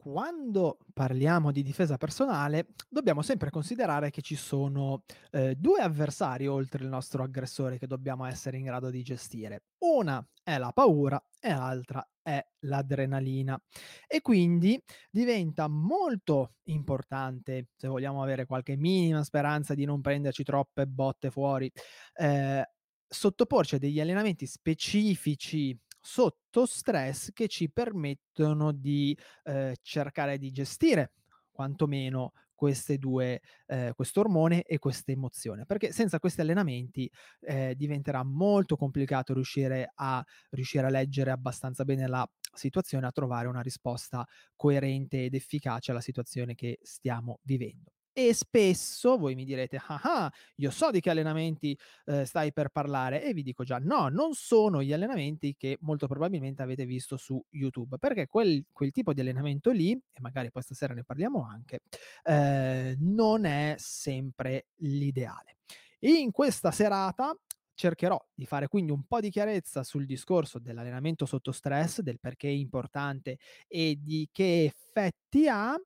quando parliamo di difesa personale, dobbiamo sempre considerare che ci sono eh, due avversari oltre il nostro aggressore che dobbiamo essere in grado di gestire. Una è la paura e l'altra è l'adrenalina. E quindi diventa molto importante, se vogliamo avere qualche minima speranza di non prenderci troppe botte fuori, eh, sottoporci a degli allenamenti specifici sotto stress che ci permettono di eh, cercare di gestire quantomeno queste due, eh, questo ormone e questa emozione, perché senza questi allenamenti eh, diventerà molto complicato riuscire a, riuscire a leggere abbastanza bene la situazione, a trovare una risposta coerente ed efficace alla situazione che stiamo vivendo e spesso voi mi direte, ah, ah io so di che allenamenti eh, stai per parlare e vi dico già, no, non sono gli allenamenti che molto probabilmente avete visto su YouTube, perché quel, quel tipo di allenamento lì, e magari poi stasera ne parliamo anche, eh, non è sempre l'ideale. In questa serata cercherò di fare quindi un po' di chiarezza sul discorso dell'allenamento sotto stress, del perché è importante e di che effetti ha,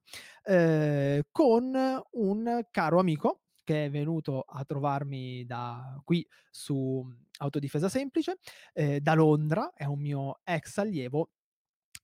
eh, con un caro amico che è venuto a trovarmi da qui su Autodifesa Semplice, eh, da Londra, è un mio ex allievo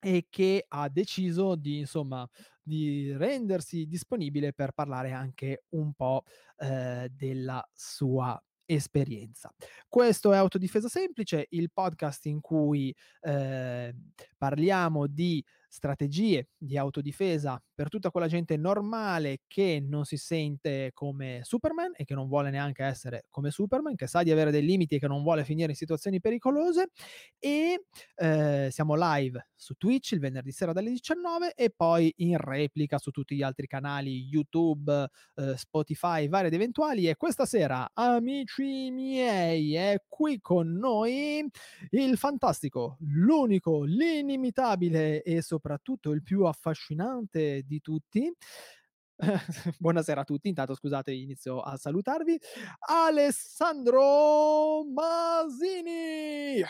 e che ha deciso di, insomma, di rendersi disponibile per parlare anche un po' eh, della sua esperienza. Questo è Autodifesa Semplice, il podcast in cui eh, parliamo di strategie di autodifesa per tutta quella gente normale che non si sente come Superman e che non vuole neanche essere come Superman, che sa di avere dei limiti e che non vuole finire in situazioni pericolose. E eh, siamo live su Twitch il venerdì sera dalle 19 e poi in replica su tutti gli altri canali YouTube, eh, Spotify, vari ed eventuali. E questa sera, amici miei, è qui con noi il fantastico, l'unico, l'inimitabile e soprattutto soprattutto il più affascinante di tutti. Buonasera a tutti, intanto scusate, inizio a salutarvi. Alessandro Masini.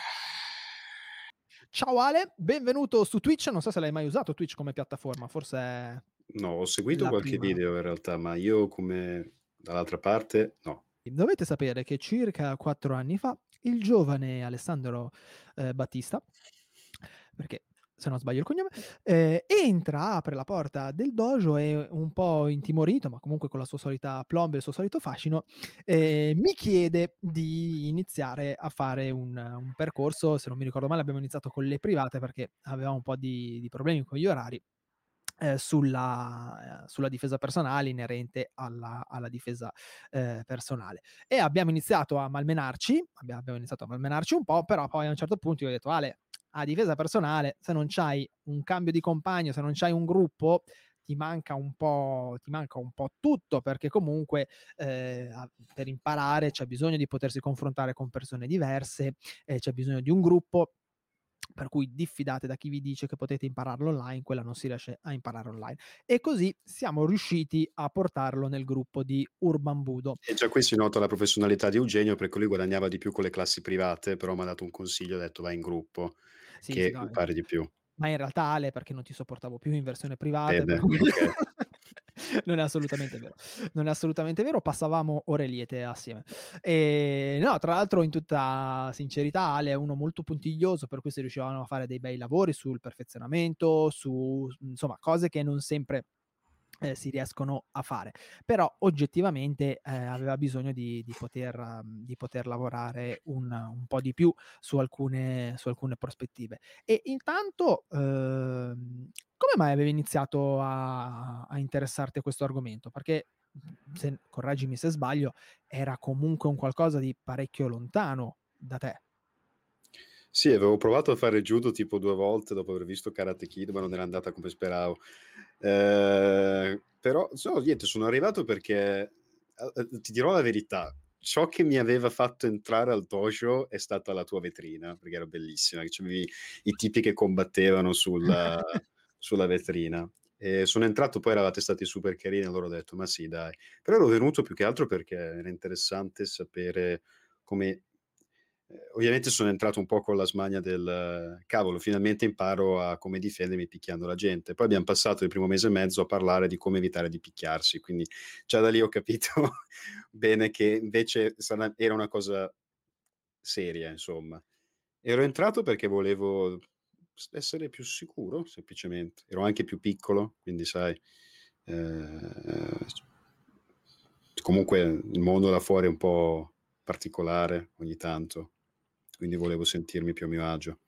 Ciao Ale, benvenuto su Twitch. Non so se l'hai mai usato Twitch come piattaforma, forse. No, ho seguito qualche prima. video in realtà, ma io come dall'altra parte no. Dovete sapere che circa quattro anni fa il giovane Alessandro eh, Battista, perché se non sbaglio il cognome, eh, entra, apre la porta del dojo e un po' intimorito, ma comunque con la sua solita plomb e il suo solito fascino, eh, mi chiede di iniziare a fare un, un, percorso, se non mi ricordo male abbiamo iniziato con le private perché avevamo un po' di, di problemi con gli orari, eh, sulla, eh, sulla, difesa personale inerente alla, alla difesa eh, personale. E abbiamo iniziato a malmenarci, abbiamo, abbiamo, iniziato a malmenarci un po', però poi a un certo punto io ho detto Ale, a difesa personale, se non c'hai un cambio di compagno, se non c'hai un gruppo, ti manca un po', manca un po' tutto, perché comunque eh, per imparare c'è bisogno di potersi confrontare con persone diverse, eh, c'è bisogno di un gruppo per cui diffidate da chi vi dice che potete impararlo online, quella non si riesce a imparare online. E così siamo riusciti a portarlo nel gruppo di Urban Budo. E già qui si nota la professionalità di Eugenio, perché lui guadagnava di più con le classi private, però mi ha dato un consiglio, ha detto vai in gruppo, sì, che sì, no, impari di più. Ma in realtà Ale, perché non ti sopportavo più in versione privata. Eh beh, okay. non è assolutamente vero. Non è assolutamente vero, passavamo ore liete assieme. E no, tra l'altro, in tutta sincerità, Ale è uno molto puntiglioso, per cui si riuscivano a fare dei bei lavori sul perfezionamento, su insomma cose che non sempre eh, si riescono a fare. Però oggettivamente eh, aveva bisogno di, di, poter, um, di poter, lavorare un, un, po' di più su alcune, su alcune prospettive. E intanto, eh, come mai avevi iniziato a, a interessarti a questo argomento? Perché se, correggimi se sbaglio, era comunque un qualcosa di parecchio lontano da te. Sì, avevo provato a fare judo tipo due volte dopo aver visto Karate Kid, ma non era andata come speravo. Eh, però, no, niente, sono arrivato perché, eh, ti dirò la verità, ciò che mi aveva fatto entrare al dojo è stata la tua vetrina, perché era bellissima, c'avevi i tipi che combattevano sulla, sulla vetrina. E sono entrato, poi eravate stati super carini, allora ho detto, ma sì, dai. Però ero venuto più che altro perché era interessante sapere come ovviamente sono entrato un po' con la smania del cavolo, finalmente imparo a come difendermi picchiando la gente. Poi abbiamo passato il primo mese e mezzo a parlare di come evitare di picchiarsi, quindi già da lì ho capito bene che invece era una cosa seria, insomma. Ero entrato perché volevo essere più sicuro, semplicemente. Ero anche più piccolo, quindi sai, eh, comunque il mondo da fuori è un po' particolare ogni tanto, quindi volevo sentirmi più a mio agio.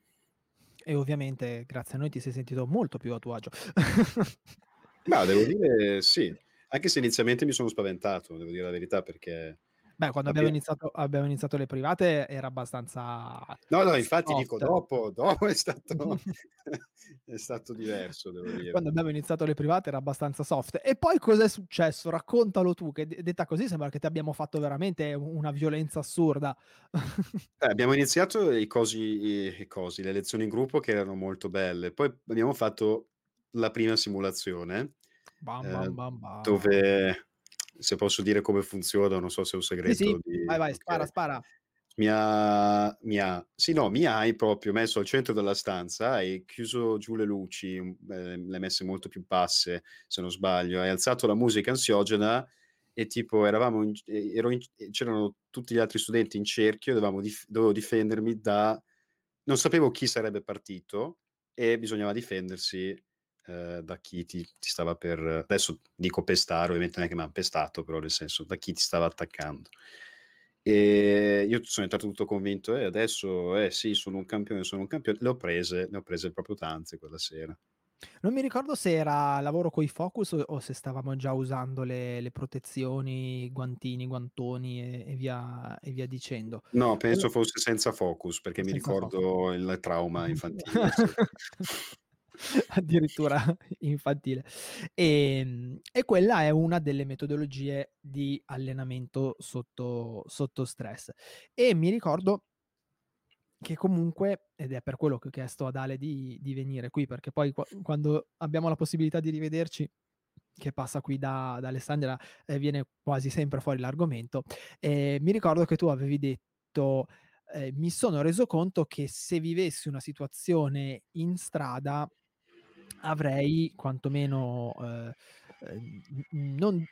E ovviamente grazie a noi ti sei sentito molto più a tuo agio. Ma devo dire sì, anche se inizialmente mi sono spaventato, devo dire la verità, perché Beh, quando abbiamo iniziato abbiamo iniziato le private era abbastanza No, no, infatti dico dopo dopo è stato è stato diverso, devo dire. Quando abbiamo iniziato le private era abbastanza soft. E poi cos'è successo? Raccontalo tu, che d detta così sembra che ti abbiamo fatto veramente una violenza assurda. Eh, abbiamo iniziato i cosi i cosi, le lezioni in gruppo che erano molto belle. Poi abbiamo fatto la prima simulazione, Bam, bam, ehm, bam, bam. dove se posso dire come funziona, non so se è un segreto Sì, sì, di vai, vai, spara, okay. spara. Mi ha mi ha sì, no, mi hai proprio messo al centro della stanza, hai chiuso giù le luci, ehm, le hai messe molto più basse, se non sbaglio, hai alzato la musica ansiogena e tipo eravamo in e in c'erano tutti gli altri studenti in cerchio, dif dovevo difendermi da non sapevo chi sarebbe partito e bisognava difendersi, ehm, da chi ti ti stava per adesso dico pestare, ovviamente non è che m'han pestato, però nel senso da chi ti stava attaccando. E io sono entrato tutto convinto: "Eh, adesso, eh sì, sono un campione, sono un campio" le ho prese, ne ho prese proprio tante quella sera. Non mi ricordo se era lavoro coi focus o se stavamo già usando le le protezioni, guantini, guantoni e e via e via dicendo. No, penso fosse senza focus, perché mi Senza focus. ricordo il trauma infantile. Addirittura infantile. Ehm, e quella è una delle metodologie di allenamento sotto sotto stress. E mi ricordo che comunque ed è per quello che ho chiesto ad Ale di di venire qui, perché poi qua quando abbiamo la possibilità di rivederci, che passa qui da da Alessandria, ehm, viene quasi sempre fuori l'argomento, ehm, mi ricordo che tu avevi detto, ehm: "Mi sono reso conto che se vivessi una situazione in strada avrei quantomeno, ehm, ehm, non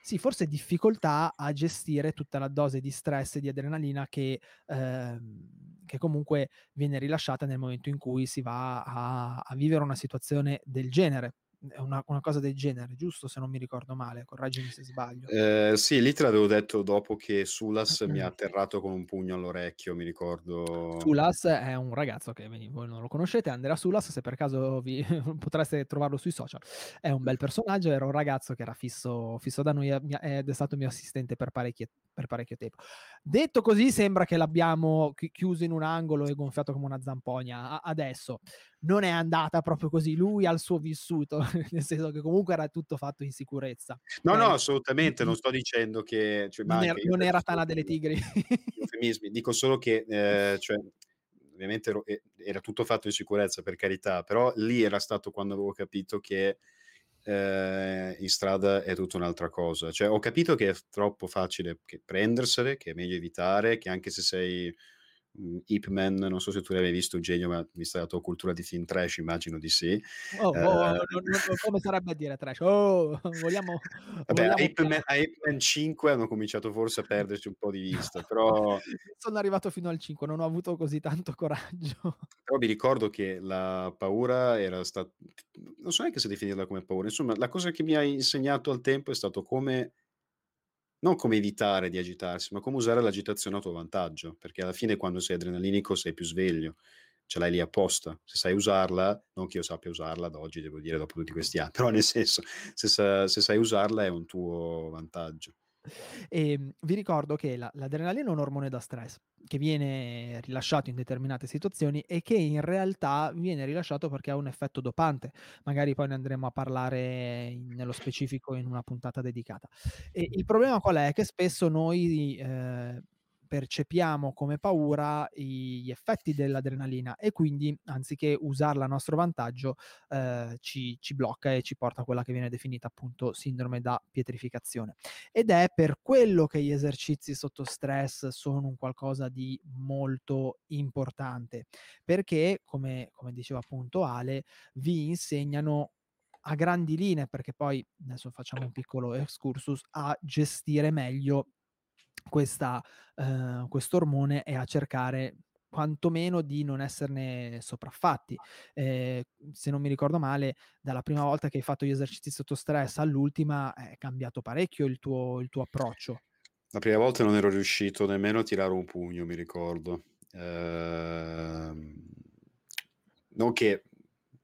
sì, forse difficoltà a gestire tutta la dose di stress e di adrenalina che ehm, che comunque viene rilasciata nel momento in cui si va a a vivere una situazione del genere." Una una cosa del genere, giusto? Se non mi ricordo male, correggimi se sbaglio. Ehm, sì, lì te l'avevo detto dopo che Sulas mi ha atterrato con un pugno all'orecchio, mi ricordo Sulas è un ragazzo che voi non lo conoscete, Andrea Sulas, se per caso vi potreste trovarlo sui social. È un bel personaggio, era un ragazzo che era fisso fisso da noi, ed è stato mio assistente per per parecchio tempo. Detto così sembra che l'abbiamo chi chiuso in un angolo e gonfiato come una zampogna. A adesso non è andata proprio così, lui ha il suo vissuto, nel senso che comunque era tutto fatto in sicurezza, No, no, okay? assolutamente, non sto dicendo che cioè Non er io non era Tana delle Tigri. eufemismi, dico solo che, ehm, cioè ovviamente ero era tutto fatto in sicurezza, per carità, però lì era stato quando avevo capito che, ehm, in strada è tutta un'altra cosa. Cioè ho capito che è troppo facile che prendersele, che è meglio evitare, che anche se sei, Ip Man, non so se tu mai visto Eugenio, ma vista la tua cultura di film trash immagino di sì. Oh, oh, Ehm no no come sarebbe a dire trash? Oh, vogliamo Vabbè, a vogliamo Ip Man a Ip Man 5 hanno cominciato forse a perderci un po' di vista, però Sono arrivato fino al 5, non ho avuto così tanto coraggio. però mi ricordo che la paura era sta non so neanche se definirla come paura, insomma la cosa che mi hai insegnato al tempo è stato come non come evitare di agitarsi, ma come usare l'agitazione a tuo vantaggio, perché alla fine quando sei adrenalinico sei più sveglio, ce l'hai lì apposta. Se sai usarla, non che io sappia usarla ad oggi, devo dire, dopo tutti questi anni, però nel senso, se sa se sai usarla è un tuo vantaggio. Ehm, vi ricordo che la l'adrenalina è un ormone da stress, che viene rilasciato in determinate situazioni e che in realtà viene rilasciato perché ha un effetto dopante. Magari poi ne andremo a parlare in nello specifico in una puntata dedicata. E il problema qual è? Che spesso noi, ehm, percepiamo come paura gli effetti dell'adrenalina e quindi anziché usarla a nostro vantaggio, ehm, ci ci blocca e ci porta a quella che viene definita appunto sindrome da pietrificazione. Ed è per quello che gli esercizi sotto stress sono un qualcosa di molto importante, perché come come diceva appunto Ale, vi insegnano a grandi linee, perché poi adesso facciamo un piccolo excursus, a gestire meglio questa ehm, quest'ormone e a cercare quantomeno di non esserne sopraffatti. Ehm, se non mi ricordo male, dalla prima volta che hai fatto gli esercizi sotto stress all'ultima è cambiato parecchio il tuo il tuo approccio. La prima volta non ero riuscito nemmeno a tirare un pugno, mi ricordo. Ehm, non che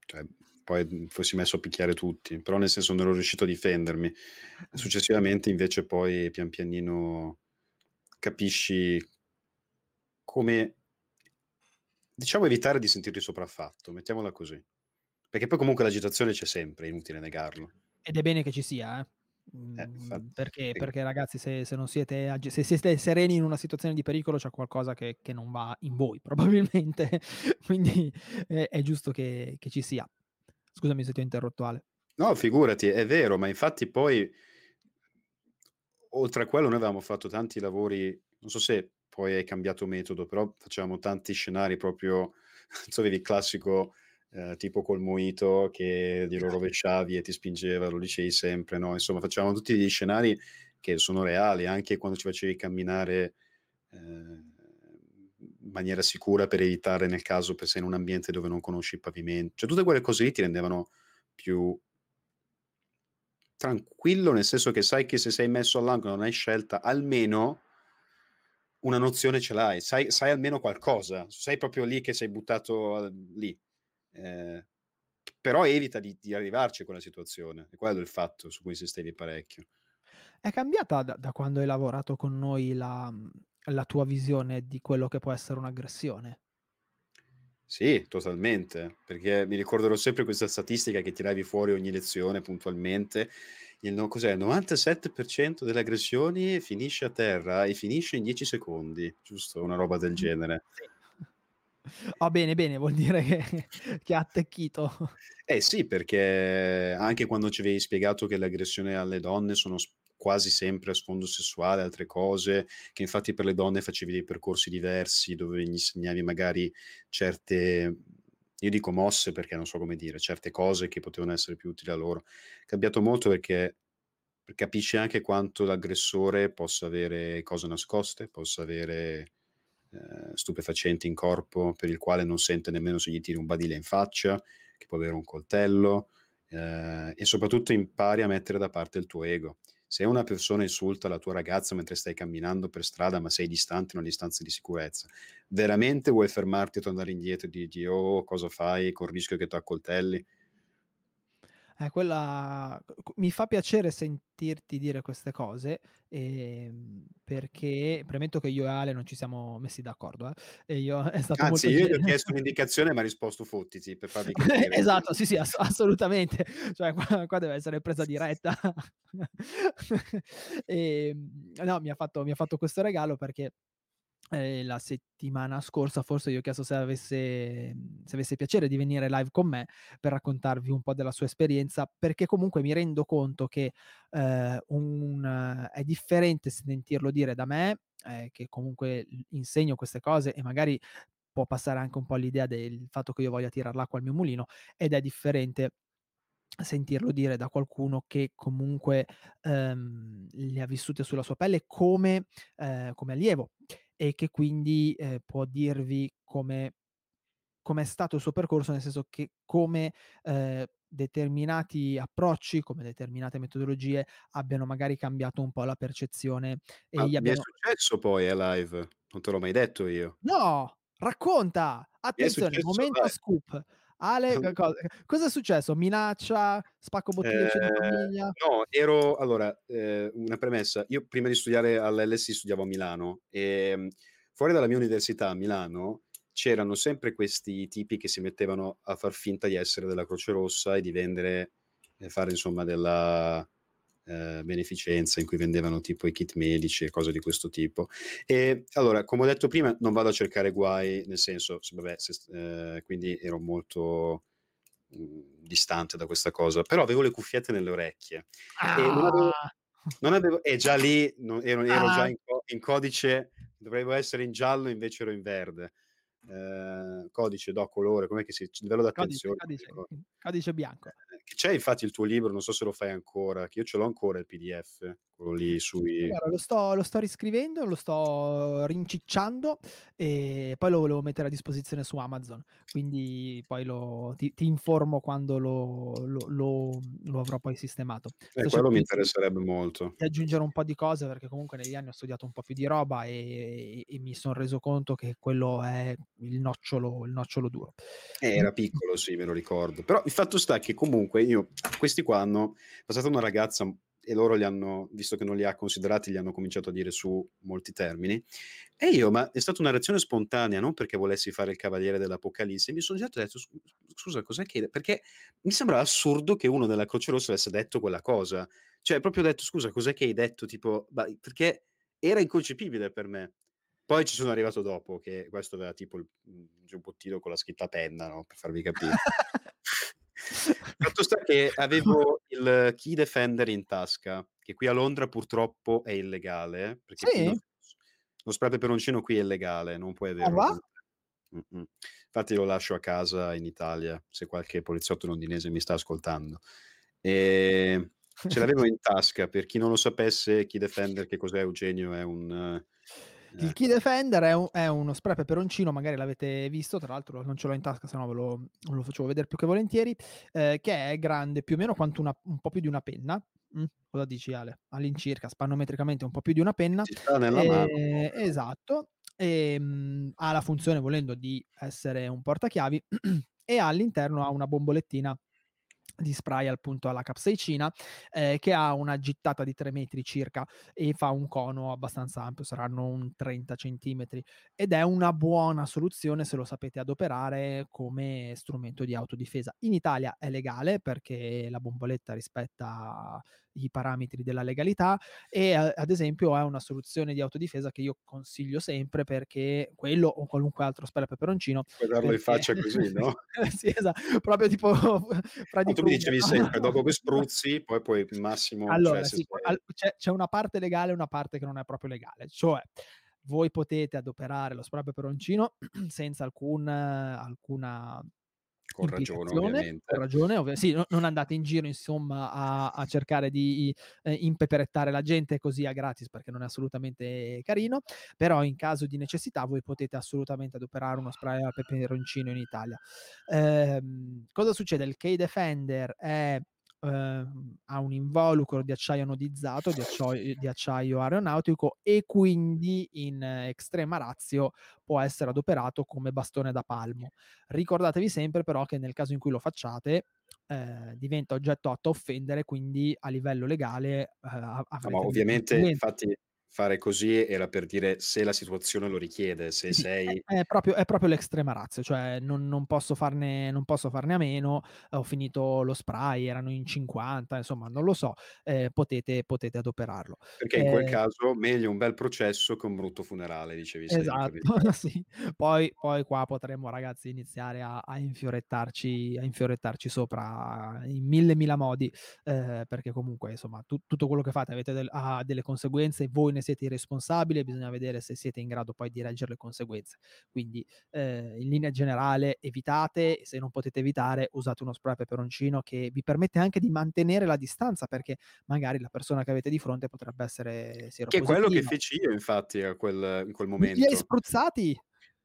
cioè, poi fossi messo a picchiare tutti, però nel senso non ero riuscito a difendermi. Successivamente invece poi pian pianino capisci come diciamo evitare di sentirti sopraffatto, mettiamola così. Perché poi comunque l'agitazione c'è sempre, è inutile negarlo. Ed è bene che ci sia, eh. Eh, Mhmm, infatti, perché sì. perché ragazzi se se non siete se siete sereni in una situazione di pericolo c'è qualcosa che che non va in voi probabilmente, quindi è è giusto che che ci sia. Scusami se ti ho interrotto Ale. No, figurati, è vero, ma infatti poi oltre a quello noi avevamo fatto tanti lavori non so se poi hai cambiato metodo, però facevamo tanti scenari proprio non so il classico, ehm, tipo col mojito che glielo rovesciavi e ti spingeva, lo dicevi sempre, no, insomma facevamo tutti degli scenari che sono reali, anche quando ci facevi camminare, ehm, in maniera sicura per evitare nel caso per sei in un ambiente dove non conosci il pavimen cioè tutte quelle cose lì ti rendevano più tranquillo, nel senso che sai che se sei messo all'angolo non hai scelta, almeno una nozione ce l'hai, sai sai almeno qualcosa, sei proprio lì che sei buttato a lì. Ehm, però evita di di arrivarci a quella situazione. È quello il fatto su cui insistevi parecchio. È cambiata da da quando hai lavorato con noi la la tua visione di quello che può essere un'aggressione? Sì, totalmente, perché mi ricorderò sempre questa statistica che tiravi fuori ogni lezione puntualmente. Il no cos'è, il 97% delle aggressioni finisce a terra e finisce in 10 secondi, giusto? Una roba del genere. sì. Oh, bene, bene, vuol dire che che ha attecchito. Eh sì, perché anche quando ci avevi spiegato che le aggressioni alle donne sono quasi sempre a sfondo sessuale, altre cose, che infatti per le donne facevi dei percorsi diversi, dove gli insegnavi magari certe io dico mosse perché non so come dire, certe cose che potevano essere più utili a loro. Cambiato molto perché capisci anche quanto l'aggressore possa avere cose nascoste, possa avere, ehm, stupefacenti in corpo, per il quale non sente nemmeno se gli tiri un badile in faccia, che può avere un coltello, ehm, e soprattutto impari a mettere da parte il tuo ego. Se una persona insulta la tua ragazza mentre stai camminando per strada, ma sei distante, in una distanza di sicurezza, veramente vuoi fermarti e tornare indietro e dirgli: "Oh, cosa fai?" Col rischio che t'accoltelli? Eh, quella mi fa piacere sentirti dire queste cose, ehm, perché premetto che io e Ale non ci siamo messi d'accordo, eh, e io è stato Anzi, io gli ho chiesto un'indicazione e m'ha risposto: "Fottiti", per farvi capire. Esatto, sì, sì, ass assolutamente. Cioè qua qua deve essere presa diretta. Ehm, no, mi ha fatto mi ha fatto questo regalo perché, ehm, la settimana scorsa forse gli ho chiesto se avesse mhmm, se avesse piacere di venire live con me per raccontarvi un po' della sua esperienza, perché comunque mi rendo conto che, ehm, un è differente sentirlo dire da me, ehm, che comunque insegno queste cose e magari può passare anche un po' l'idea del fatto che io voglia tirar l'acqua al mio mulino, ed è differente sentirlo dire da qualcuno che comunque, ehm, le ha vissute sulla sua pelle come ehm, come allievo e che quindi, ehm, può dirvi come com'è stato il suo percorso, nel senso che come, ehm, determinati approcci, come determinate metodologie abbiano magari cambiato un po' la percezione e Ma gli mi è abbiano successo poi a live, non te l'ho mai detto io. No! Racconta! È Attenzione, successo momento live. scoop. Ale, che co cosa è successo? Minaccia? Spacco bottiglie, Ehm, famiglia? no, ero allora, ehm, una premessa: io prima di studiare all'LSI studiavo a Milano, ehm, fuori dalla mia università a Milano c'erano sempre questi tipi che si mettevano a far finta di essere della Croce Rossa e di vendere e fare insomma della ehm, beneficenza in cui vendevano tipo i kit medici e cose di questo tipo. E allora, come ho detto prima, non vado a cercare guai, nel senso, se, vabbè, se, ehm, quindi ero molto mhmm, distante da questa cosa, però avevo le cuffiette nelle orecchie e non avevo Ah! non avevo e già lì no ero ero già Ah! in co in codice dovevo essere in giallo invece ero in verde. Ehm, codice, do, colore, com'è che si livello Codice, d'attenzione, non codice, mh, codice bianco. C'è infatti il tuo libro, non so se lo fai ancora, che io ce l'ho ancora il PDF, quello lì sui Guarda, lo sto lo sto riscrivendo, lo sto rincicciando e poi lo volevo mettere a disposizione su Amazon. Quindi poi lo ti ti informo quando lo lo avrò poi sistemato. Eh, quello mi interesserebbe molto. di aggiungere un po' di cose perché comunque negli anni ho studiato un po' più di roba e e mi son reso conto che quello è il nocciolo il nocciolo duro. Eh, era piccolo, sì, me lo ricordo. Però il fatto sta che comunque io questi qua hanno passata una ragazza e loro li hanno visto che non li ha considerati, gli hanno cominciato a dire su molti termini. E io ma è stata una reazione spontanea, non perché volessi fare il cavaliere dell'Apocalisse, mi sono ho detto: "Scu scusa, cos'è che" perché mi sembrava assurdo che uno della Croce Rossa avesse detto quella cosa. Cioè, proprio ho detto: "Scusa, cos'è che hai detto?" Tipo, perché era inconcepibile per me. Poi ci sono arrivato dopo che questo aveva tipo il, giubbottino con la scritta penna, no, per farvi capire. Fatto sta che avevo il key defender in tasca, che qui a Londra purtroppo è illegale, perché lo Sì? s lo spray peperoncino qui è illegale, non puoi Ah averlo te. Mh-mh. Infatti lo lascio a casa in Italia, se qualche poliziotto londinese mi sta ascoltando. Ehm, ce l'avevo in tasca, per chi non lo sapesse, key defender che cos'è Eugenio? È un Il ehm key defender è u è uno spray peperoncino, magari l'avete visto, tra l'altro non ce l'ho in tasca, se no ve lo lo facevo vedere più che volentieri, ehm, che è grande più o meno quanto una un po' più di una penna, mh, cosa dici Ale? All'incirca, spannometricamente un po' più di una penna, Ci sta nella proprio. esatto, ehm, ha la funzione volendo di essere un portachiavi e all'interno ha una bombolettina di spray appunto alla capsaicina, ehm, che ha una gittata di 3 metri circa e fa un cono abbastanza ampio, saranno un 30 centimetri, ed è una buona soluzione se lo sapete adoperare come strumento di autodifesa. In Italia è legale perché la bomboletta rispetta i parametri della legalità e a ad esempio è una soluzione di autodifesa che io consiglio sempre perché quello o qualunque altro spray peperoncino Puoi darlo in perché faccia così, no? sì esa proprio tipo Freddy No, tu mi dicevi sempre dopo che spruzzi, poi puoi massimo cioè Allora se sì, sei al c'è c'è una parte legale e una parte che non è proprio legale. Cioè, voi potete adoperare lo spray peperoncino senza alcun alcuna Con ragione implicazione, con ovviamente. ragione, ovvia sì, no non andate in giro insomma a a cercare di, ehm, impeperettare la gente così a gratis, perché non è assolutamente carino, però in caso di necessità voi potete assolutamente adoperare uno spray a peperoncino in Italia. Ehm, cosa succede? Il key defender è ehm, ha un involucro di acciaio anodizzato, di accioi di acciaio aeronautico e quindi in extrema ratio può essere adoperato come bastone da palmo. Ricordatevi sempre però che nel caso in cui lo facciate, ehm, diventa oggetto atto a offendere, quindi a livello legale, a No, ma avrete delle ovviamente infatti fare così era per dire se la situazione lo richiede, se Sì, è sei è proprio è proprio l'extrema ratio, cioè non non posso farne non posso farne a meno, ho finito lo spray, erano in 50, insomma non lo so, ehm, potete potete adoperarlo. perché in quel Ehm caso meglio un bel processo che un brutto funerale, dicevi Esatto, sì. Poi poi qua potremmo ragazzi iniziare a a infiorettarci a infiorettarci sopra in mille, mila modi, ehm, perché comunque insomma tu tutto quello che fate avete del ha delle conseguenze, voi ne siete i responsabili e bisogna vedere se siete in grado poi di reggere le conseguenze. Quindi, ehm, in linea generale evitate se non potete evitare usate uno spray peperoncino che vi permette anche di mantenere la distanza, perché magari la persona che avete di fronte potrebbe essere Che è quello che feci io infatti a quel in quel Li li hai momento. spruzzati?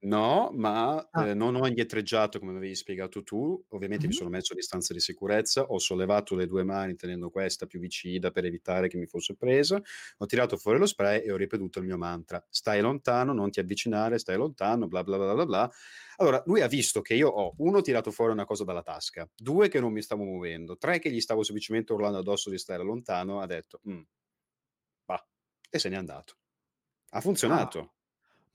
No, ma, Ah. ehm, non ho indietreggiato come avevi spiegato tu, ovviamente mi Mh-mh. sono messo a distanza di sicurezza, ho sollevato le 2 mani tenendo questa più vicina per evitare che mi fosse presa, ho tirato fuori lo spray e ho ripetuto il mio mantra: "Stai lontano, non ti avvicinare, stai lontano, bla, bla, bla, bla, bla". Allora lui ha visto che io ho 1 tirato fuori una cosa dalla tasca, 2 che non mi stavo muovendo, 3 che gli stavo semplicemente urlando addosso di stare lontano, ha detto. Bah, e se n'è andato. Ha Ah.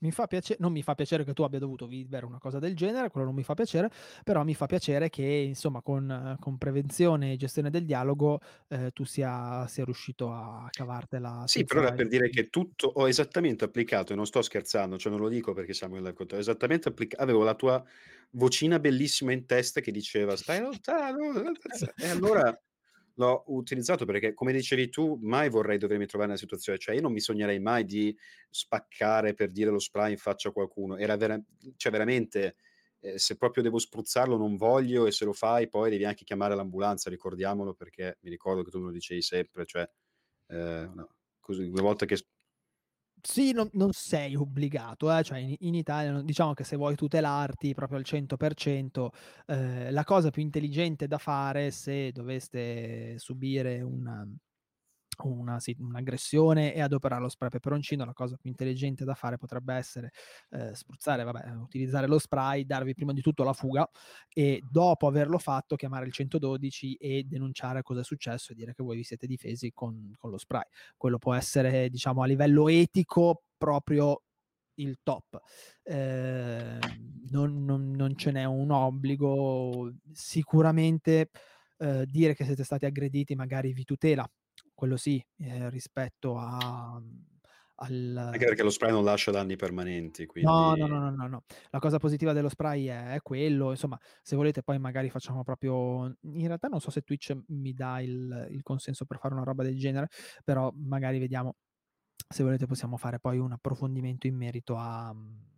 Mi fa piace non mi fa piacere che tu abbia dovuto vivere una cosa del genere, quello non mi fa piacere, però mi fa piacere che insomma con con prevenzione e gestione del dialogo, ehm, tu sia sia riuscito a cavartela Sì, però era per dire che tutto ho esattamente applicato, e non sto scherzando, cioè non lo dico perché siamo in live con te, esattamente applica avevo la tua vocina bellissima in testa che diceva: "Stai lontano" e allora l'ho utilizzato perché, come dicevi tu, mai vorrei dovermi trovare nella situazione cioè io non mi sognerei mai di spaccare per dire lo spray in faccia a qualcuno. Era vera cioè veramente, ehm, se proprio devo spruzzarlo non voglio e se lo fai poi devi anche chiamare l'ambulanza, ricordiamolo, perché mi ricordo che tu me lo dicevi sempre, cioè, ehm, no, così una volta che Sì, non non sei obbligato, eh, cioè in in Italia diciamo che se vuoi tutelarti proprio al 100%, ehm, la cosa più intelligente da fare se doveste subire una una sì, un'aggressione e adoperare lo spray peperoncino, la cosa più intelligente da fare potrebbe essere, ehm, spruzzare vabbè, utilizzare lo spray, darvi prima di tutto la fuga e dopo averlo fatto chiamare il 112 e denunciare cosa è successo e dire che voi vi siete difesi con con lo spray. Quello può essere, diciamo, a livello etico proprio il top. Ehm, non non non ce n'è un obbligo. Sicuramente, ehm, dire che siete stati aggrediti magari vi tutela, quello sì, ehm, rispetto a mhmm, anche al perché lo spray non lascia danni permanenti, No, no, quindi no, no, no, no. La cosa positiva dello spray è quello, insomma, se volete poi magari facciamo proprio in realtà non so se Twitch mi dà il il consenso per fare una roba del genere, però magari vediamo se volete possiamo fare poi un approfondimento in merito a mhmm,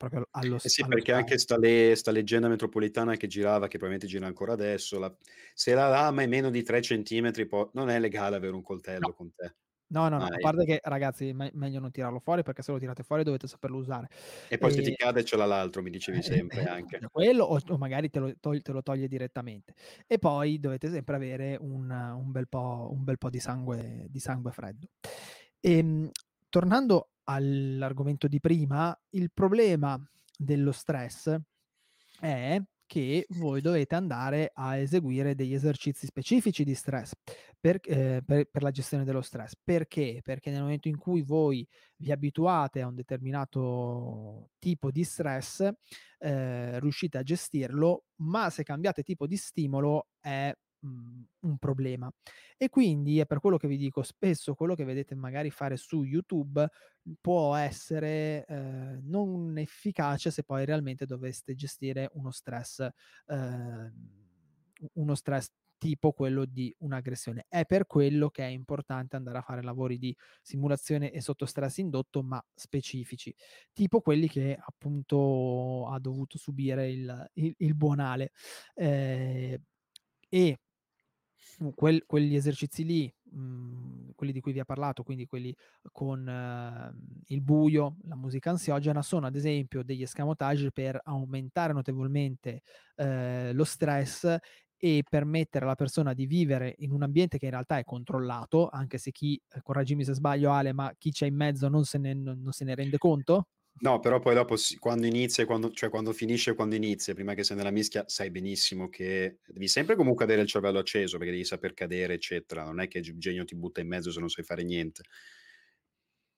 proprio allo Eh s sì, allo perché anche sta le sta leggenda metropolitana che girava, che probabilmente gira ancora adesso, la se la lama è meno di 3 centimetri po non è legale avere un No. coltello con te. No, no, no, a Mai. parte che ragazzi me meglio non tirarlo fuori, perché se lo tirate fuori dovete saperlo usare. E poi se ti cade ce l'ha l'altro, mi dicevi Eh, sempre anche. eh, quello o o magari te lo togl te lo toglie direttamente. E poi dovete sempre avere un un bel po' un bel po' di sangue di sangue freddo. Ehm, tornando all'argomento di prima, il problema dello stress è che voi dovete andare a eseguire degli esercizi specifici di stress per ehm, per per la gestione dello stress. Perché? Perché nel momento in cui voi vi abituate a un determinato tipo di stress, ehm, riuscite a gestirlo, ma se cambiate tipo di stimolo è, mhmm, un problema. E quindi è per quello che vi dico, spesso quello che vedete magari fare su YouTube può essere, ehm, non efficace se poi realmente doveste gestire uno stress u uno stress tipo quello di un'aggressione. È per quello che è importante andare a fare lavori di simulazione e sotto stress indotto, ma specifici, tipo quelli che appunto ha dovuto subire il il il buon Ale. Ehm, e Mh, quel quegli esercizi lì, mhmm, quelli di cui vi ha parlato, quindi quelli con, mhmm, il buio, la musica ansiogena, sono ad esempio degli escamotage per aumentare notevolmente, ehm, lo stress e permettere alla persona di vivere in un ambiente che in realtà è controllato, anche se chi ehm, correggimi se sbaglio Ale, ma chi c'è in mezzo non se ne non non se ne rende conto? No, però poi dopo quando inizia quando cioè quando finisce e quando inizia, prima che sei nella mischia, sai benissimo che devi sempre comunque avere il cervello acceso, perché devi saper cadere, eccetera. Non è che g genio ti butta in mezzo se non sai fare niente.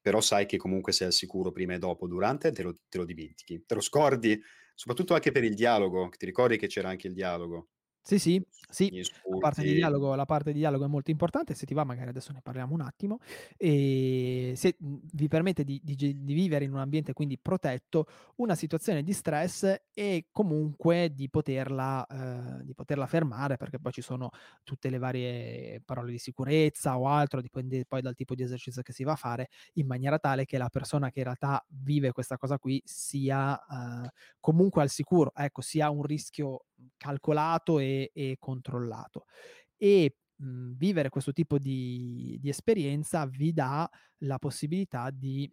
Però sai che comunque sei al sicuro prima e dopo. Durante te lo te lo dimentichi, te lo scordi, soprattutto anche per il dialogo, ti ricordi che c'era anche il dialogo? Sì, sì, sì, la parte di dialogo la parte di dialogo è molto importante, se ti va magari adesso ne parliamo un attimo. Ehm, se, mhmm, vi permette di di di vivere in un ambiente quindi protetto, una situazione di stress e comunque di poterla ehm, di poterla fermare, perché poi ci sono tutte le varie parole di sicurezza o altro, dipende poi dal tipo di esercizio che si va a fare, in maniera tale che la persona che in realtà vive questa cosa qui sia, uhm, comunque al sicuro, ecco, sia un rischio calcolato e e controllato. E, mhmm, vivere questo tipo di di esperienza vi dà la possibilità di,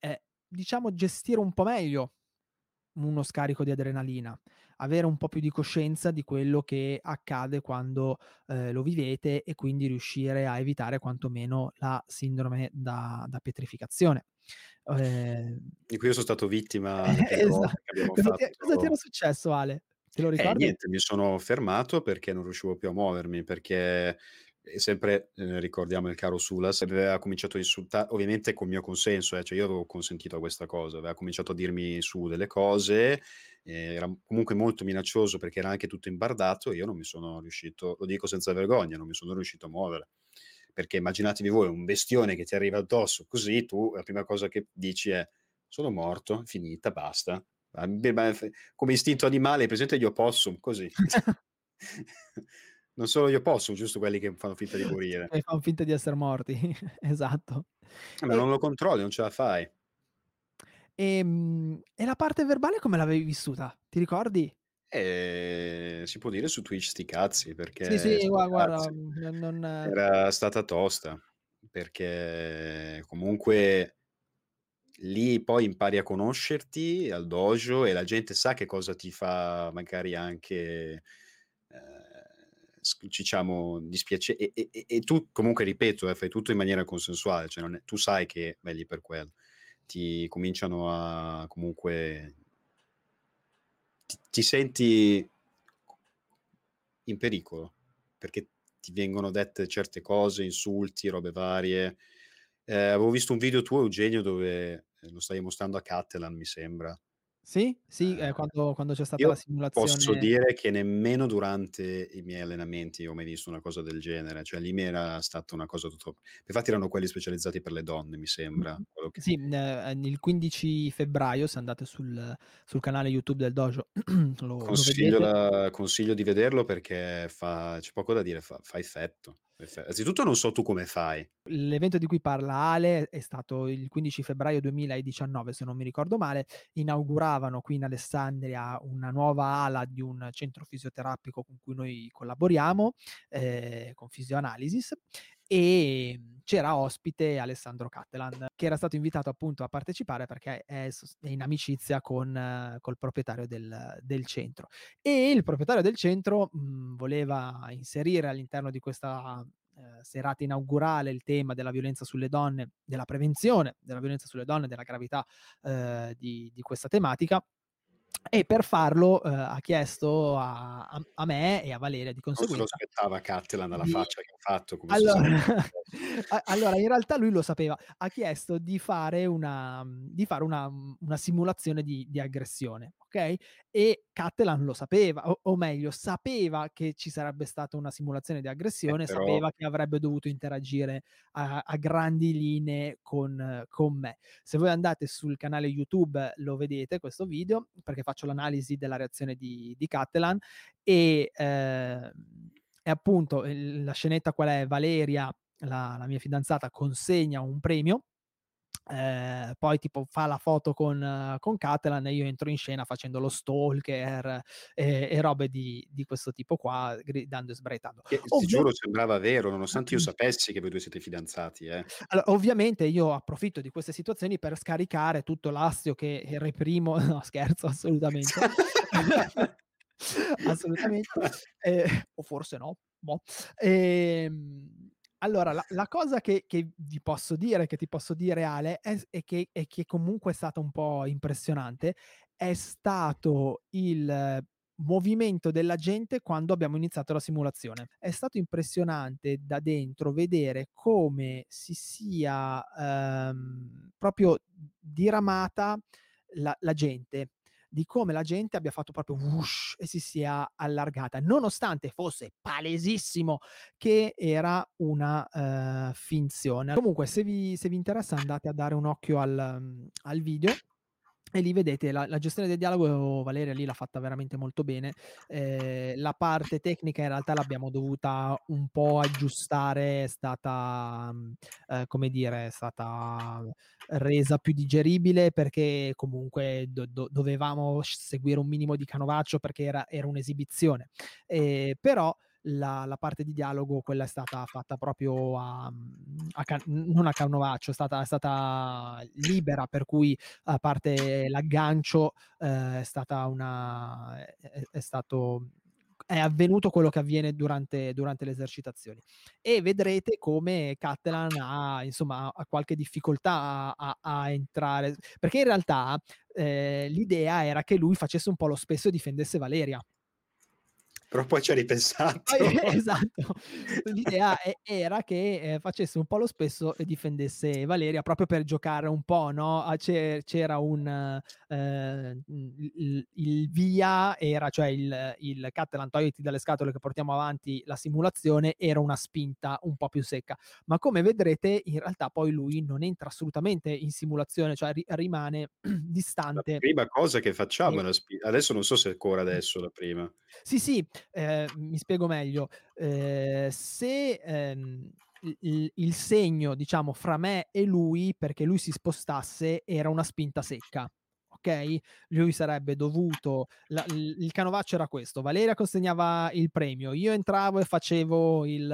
ehm, diciamo gestire un po' meglio uno scarico di adrenalina, avere un po' più di coscienza di quello che accade quando, ehm, lo vivete e quindi riuscire a evitare quantomeno la sindrome da da pietrificazione. Ehm di cui io so stato vittima le prime esa volte che abbiamo cosa ti cosa ti era successo Ale? Te lo Eh ricordi? niente, mi sono fermato perché non riuscivo più a muovermi, perché, E sempre, ehm, ricordiamo il caro Sulas, aveva cominciato a insulta ovviamente col mio consenso, eh, cioè io avevo consentito a questa cosa, aveva cominciato a dirmi su delle cose, ehm, era comunque molto minaccioso perché era anche tutto imbardato e io non mi sono riuscito lo dico senza vergogna, non mi sono riuscito a muovere. Perché immaginatevi voi un bestione che ti arriva addosso così, tu la prima cosa che dici è: "Sono morto, finita, basta". Come istinto animale, presente gli opossum? Così. Non solo gli opossum, giusto quelli che fanno finta di morire. Che fan finta di esser morti, esatto. Eh, ma E non lo controlli, non ce la fai. Ehm, e la parte verbale come l'avevi vissuta? Ti ricordi? Ehm, si può dire su Twitch "sti cazzi", Sì, perché sì, gua guarda, non non Era stata tosta, perché comunque lì poi impari a conoscerti al dojo e la gente sa che cosa ti fa magari anche, sc diciamo dispiace e e e tu comunque ripeto, eh, fai tutto in maniera consensuale, cioè è tu sai che vai lì per quello. Ti cominciano a comunque ti ti senti in pericolo, perché ti vengono dette certe cose, insulti, robe varie. Ehm, avevo visto un video tuo Eugenio dove, lo stavi mostrando a Cattelan mi sembra. Sì, sì, ehm, Ehm, quando quando c'è stata la io posso simulazione dire che nemmeno durante i miei allenamenti ho mai visto una cosa del genere, cioè lì mi era stata una cosa tutto infatti erano quelli specializzati per le donne, mi sembra, quello che Sì, mhmm, ehm, il 15 febbraio, se andate sul sul canale YouTube del dojo lo lo Consiglio vedete. la consiglio di vederlo perché fa c'è poco da dire, fa fa effetto. Effe anzitutto non so tu come fai. L'evento di cui parla Ale è stato il 15 febbraio 2019, se non mi ricordo male. Inauguravano qui in Alessandria una nuova ala di un centro fisioterapico con cui noi collaboriamo, ehm, con Physioanalysis, ehm, c'era ospite Alessandro Cattelan, che era stato invitato appunto a partecipare perché è in amicizia con col proprietario del del centro. E il proprietario del centro, mhmm, voleva inserire all'interno di questa, ehm, serata inaugurale il tema della violenza sulle donne, della prevenzione della violenza sulle donne, della gravità, ehm, di di questa tematica e per farlo, ehm, ha chiesto a a me e a Valeria di Non se lo conseguenza aspettava Cattelan dalla di faccia che ha fatto, allora allora in realtà lui lo sapeva. Ha chiesto di fare una mhmm, di fare una mhmm, una simulazione di di aggressione, okay, e Cattelan lo sapeva, o o meglio sapeva che ci sarebbe stata una simulazione di Eh, aggressione, però sapeva che avrebbe dovuto interagire a a grandi linee con con me. Se voi andate sul canale YouTube lo vedete questo video, perché faccio l'analisi della reazione di di Cattelan e, ehm, e appunto la scenetta qual è: Valeria, la la mia fidanzata, consegna un premio, ehm, poi tipo fa la foto con con Cattelan e io entro in scena facendo lo stalker e e robe di di questo tipo qua, gridando e sbraitando. Che ti Ovvia giuro sembrava vero, nonostante io sapessi che voi 2 siete fidanzati, eh. Allo ovviamente io approfitto di queste situazioni per scaricare tutto l'astio che reprimo no scherzo, assolutamente. Assolutamente. Ehm, o forse no, boh. Ehm, allora la la cosa che che vi posso dire che ti posso dire Ale, è è che è che comunque è stata un po' impressionante, è stato il movimento della gente quando abbiamo iniziato la simulazione. È stato impressionante da dentro vedere come si sia, ehm, proprio diramata la la gente, di come la gente abbia fatto proprio whoosh e si sia allargata, nonostante fosse palesissimo che era una, ehm, finzione. Comunque se vi se vi interessa andate a dare un occhio al mhmm, al video e lì vedete la la gestione del dialogo Valeria lì l'ha fatta veramente molto bene. Ehm, la parte tecnica in realtà l'abbiamo dovuta un po' aggiustare, è stata, mhmm, ehm, come dire, è stata resa più digeribile perché comunque do do dovevamo seguire un minimo di canovaccio perché era era un'esibizione. Ehm, però la la parte di dialogo quella è stata fatta proprio a mhmm, a ca n non a canovaccio, è stata è stata libera, per cui a parte l'aggancio, ehm, è stata una è è stato è avvenuto quello che avviene durante durante le esercitazioni. E vedrete come Cattelan ha insomma ha qualche difficoltà a a a entrare perché in realtà, ehm, l'idea era che lui facesse un po' lo spesso e difendesse Valeria. Però poi ci hai ripensato. Poi esatto. L'idea e era che, ehm, facesse un po' lo spesso e difendesse Valeria proprio per giocare un po', no, a c'e c'era un ehm, mhmm, il il via era cioè il il Catalan togliti dalle scatole che portiamo avanti la simulazione, era una spinta un po' più secca. Ma come vedrete in realtà poi lui non entra assolutamente in simulazione, cioè ri rimane La distante. prima cosa che facciamo la spi adesso non so se è ancora adesso la prima. Sì, sì, ehm, mi spiego meglio. Ehm, se, ehm, il il segno diciamo fra me e lui, perché lui si spostasse, era una spinta secca, okay, lui sarebbe dovuto la il canovaccio era questo: Valeria consegnava il premio, io entravo e facevo il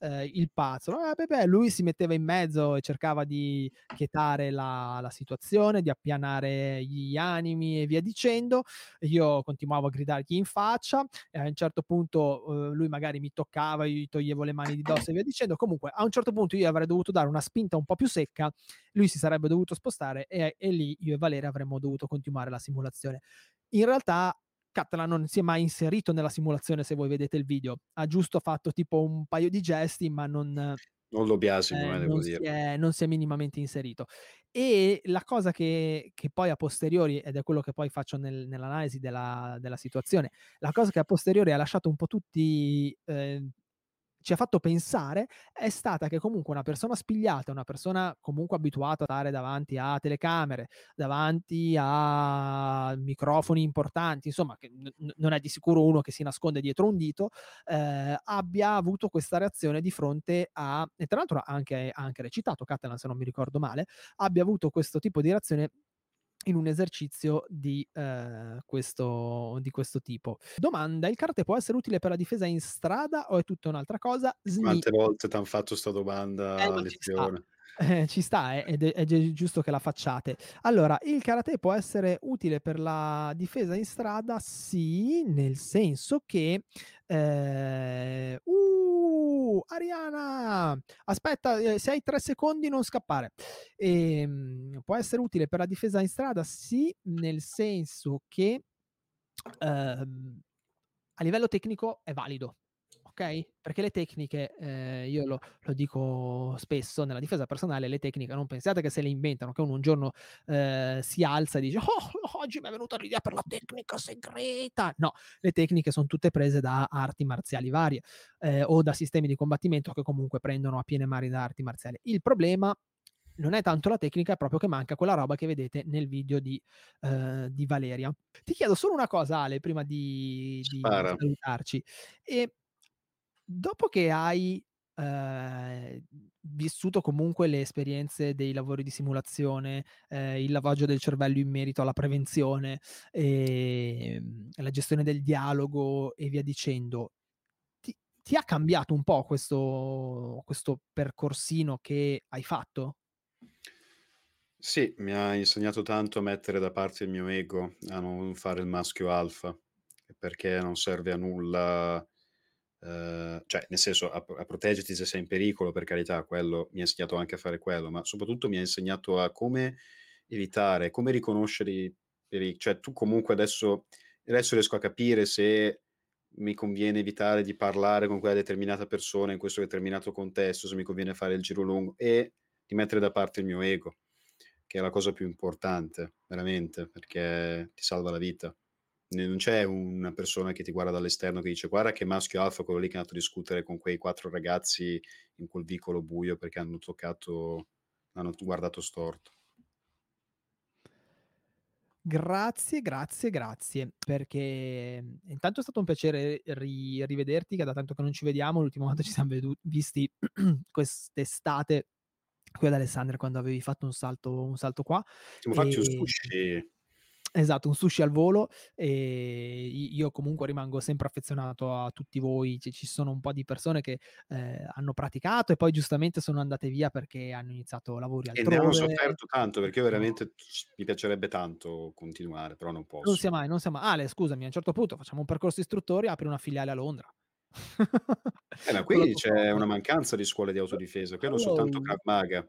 ehm, il puzzle, "Ah, be be", lui si metteva in mezzo e cercava di quietare la la situazione, di appianare gli animi e via dicendo. Io continuavo a gridargli in faccia e a un certo punto, uhm, lui magari mi toccava, io gli toglievo le mani di dosso e via dicendo. Comunque a un certo punto io avrei dovuto dare una spinta un po' più secca, lui si sarebbe dovuto spostare e e lì io e Valeria avremmo dovuto continuare la simulazione. In realtà Catalan non si è mai inserito nella simulazione, se voi vedete il video. Ha giusto fatto tipo un paio di gesti, ma non Non lo biasimo, eh, devo non si dire. è non si è minimamente inserito. E la cosa che che poi a posteriori, ed è quello che poi faccio nel nell'analisi della della situazione, la cosa che a posteriori ha lasciato un po' tutti ehm, ci ha fatto pensare, è stata che comunque una persona spigliata, una persona comunque abituata a stare davanti a telecamere, davanti a microfoni importanti, insomma che n non è di sicuro uno che si nasconde dietro un dito, ehm, abbia avuto questa reazione di fronte a e tra l'altro anche anche recitato Catalan se non mi ricordo male, abbia avuto questo tipo di reazione in un esercizio di, ehm, questo di questo tipo. Domanda: il karate può essere utile per la difesa in strada o è tutta un'altra cosa? Sni Quante volte t'han fatto 'sta Eh, domanda a ma ci sta. lezione. Eh, ci sta eh, ed è ed è giusto che la facciate. Allora, il karate può essere utile per la difesa in strada? Sì, nel senso che uh, Ariana! Aspetta, ehm, se hai 3 secondi non scappare. Ehm, può essere utile per la difesa in strada? Sì, nel senso che, ehm, a livello tecnico è valido, okay, perché le tecniche, ehm, io lo lo dico spesso, nella difesa personale le tecniche non pensiate che se le inventano, che uno un giorno, ehm, si alza e dice: "Oh, oggi m'è venuta l'idea per la tecnica segreta." No, le tecniche son tutte prese da arti marziali varie, ehm, o da sistemi di combattimento che comunque prendono a piene mani da arti marziali. Il problema non è tanto la tecnica, è proprio che manca quella roba che vedete nel video di ehm, di Valeria. Ti chiedo solo una cosa Ale, prima di di salutarci: ehm, dopo che hai, ehm, vissuto comunque le esperienze dei lavori di simulazione, ehm, il lavaggio del cervello in merito alla prevenzione, ehm, la gestione del dialogo e via dicendo, ti ti ha cambiato un po' questo questo percorsino che hai fatto? Sì, mi ha insegnato tanto a mettere da parte il mio ego, a non fare il maschio alfa, perché non serve a nulla, ehm, cioè nel senso a a proteggerti se sei in pericolo, per carità, quello mi ha insegnato anche a fare quello, ma soprattutto mi ha insegnato a come evitare, come riconoscere i peri cioè tu comunque adesso adesso riesco a capire se mi conviene evitare di parlare con quella determinata persona in questo determinato contesto, se mi conviene fare il giro lungo e di mettere da parte il mio ego, che è la cosa più importante, veramente, perché ti salva la vita. Non c'è una persona che ti guarda dall'esterno che dice: "Guarda che maschio alfa quello lì che è andato a discutere con quei 4 ragazzi in quel vicolo buio perché hanno toccato hanno guardato storto." Grazie, grazie, grazie, perché, mhmm, intanto è stato un piacere ri rivederti, che da tanto che non ci vediamo, l'ultima volta ci siam vedu visti quest'estate qui ad Alessandria quando avevi fatto un salto un salto qua, Siamo fatti un ehm sushi. Esatto, un sushi al volo, i io comunque rimango sempre affezionato a tutti voi, ci sono un po' di persone che, ehm, hanno praticato e poi giustamente sono andate via perché hanno iniziato lavori E ne hanno altrove. sofferto tanto, perché io No. veramente c mi piacerebbe tanto continuare, però non Non posso. sia mai, non sia ma Ale scusami, a un certo punto facciamo un percorso istruttori, apri una filiale a Londra. Eh, ma qui c'è una mancanza di scuole di autodifesa, qui hanno soltanto Oh. Krav Maga.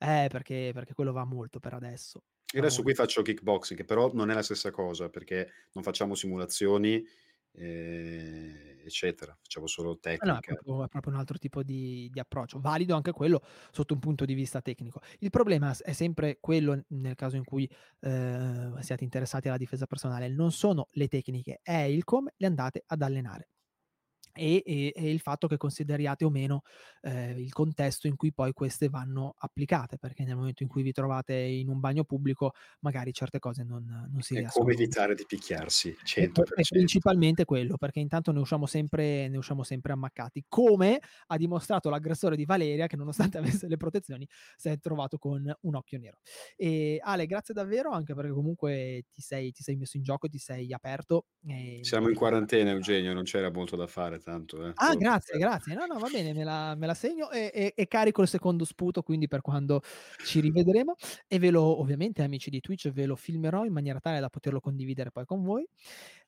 Eh, perché perché quello va molto per adesso, Io adesso qui molto. faccio kickboxing, che però non è la stessa cosa, perché non facciamo simulazioni, ehm, eccetera. Facciamo solo Eh no, è tecnica. proprio è proprio un altro tipo di di approccio. Valido anche quello sotto un punto di vista tecnico. Il problema è sempre quello nel caso in cui, ehm, siate interessati alla difesa personale, non sono le tecniche, è il come le andate ad allenare. E e e il fatto che consideriate o meno, ehm, il contesto in cui poi queste vanno applicate, perché nel momento in cui vi trovate in un bagno pubblico, magari certe cose non non si E come riescono evitare di picchiarsi, e cento p per e cento. principalmente quello, perché intanto ne usciamo sempre ne usciamo sempre ammaccati, come ha dimostrato l'aggressore di Valeria che nonostante avesse le protezioni s'è trovato con un occhio nero. Ehm, Ale grazie davvero, anche perché comunque ti sei ti sei messo in gioco, ti sei aperto, Siamo in e quarantena Eugenio, non c'era molto da fare tanto, eh, Ah grazie, grazie. No, no, va bene, me la me la segno e e e carico il secondo sputo, quindi per quando ci rivedremo e ve lo ovviamente amici di Twitch, ve lo filmerò in maniera tale da poterlo condividere poi con voi.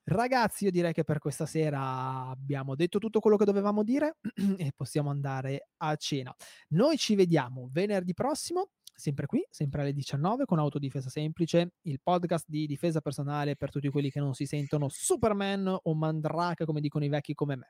Ragazzi, io direi che per questa sera abbiamo detto tutto quello che dovevamo dire e possiamo andare a cena. Noi ci vediamo venerdì prossimo, sempre qui, sempre alle 19 con Autodifesa Semplice, il podcast di difesa personale per tutti quelli che non si sentono Superman o Mandrake, come dicono i vecchi come me.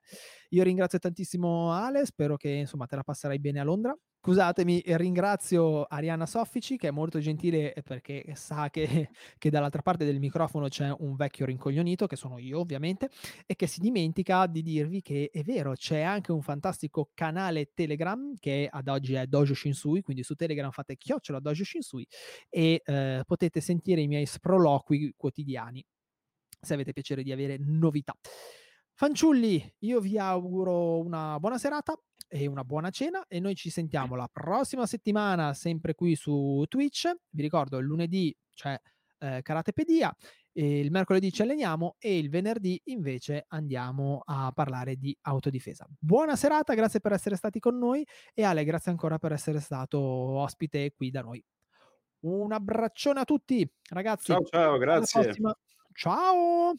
Io ringrazio tantissimo Ale, spero che insomma te la passerai bene a Londra. Scusatemi, e ringrazio Arianna Soffici che è molto gentile eh, perché sa che che dall'altra parte del microfono c'è un vecchio rincoglionito, che sono io ovviamente, e che si dimentica di dirvi che è vero, c'è anche un fantastico canale Telegram che ad oggi è Dojo Shinsui, quindi su Telegram fate chiocciola Dojo Shinsui e eh, potete sentire i miei sproloqui quotidiani se avete piacere di avere novità. Fanciulli, io vi auguro una buona serata e una buona cena e noi ci sentiamo la prossima settimana sempre qui su Twitch. Vi ricordo il lunedì c'è eh, Karatepedia, il mercoledì ci alleniamo e il venerdì invece andiamo a parlare di autodifesa. Buona serata, grazie per essere stati con noi e Ale, grazie ancora per essere stato ospite qui da noi. Un abbraccione a tutti, ragazzi. Ciao, ciao, grazie. Ciao.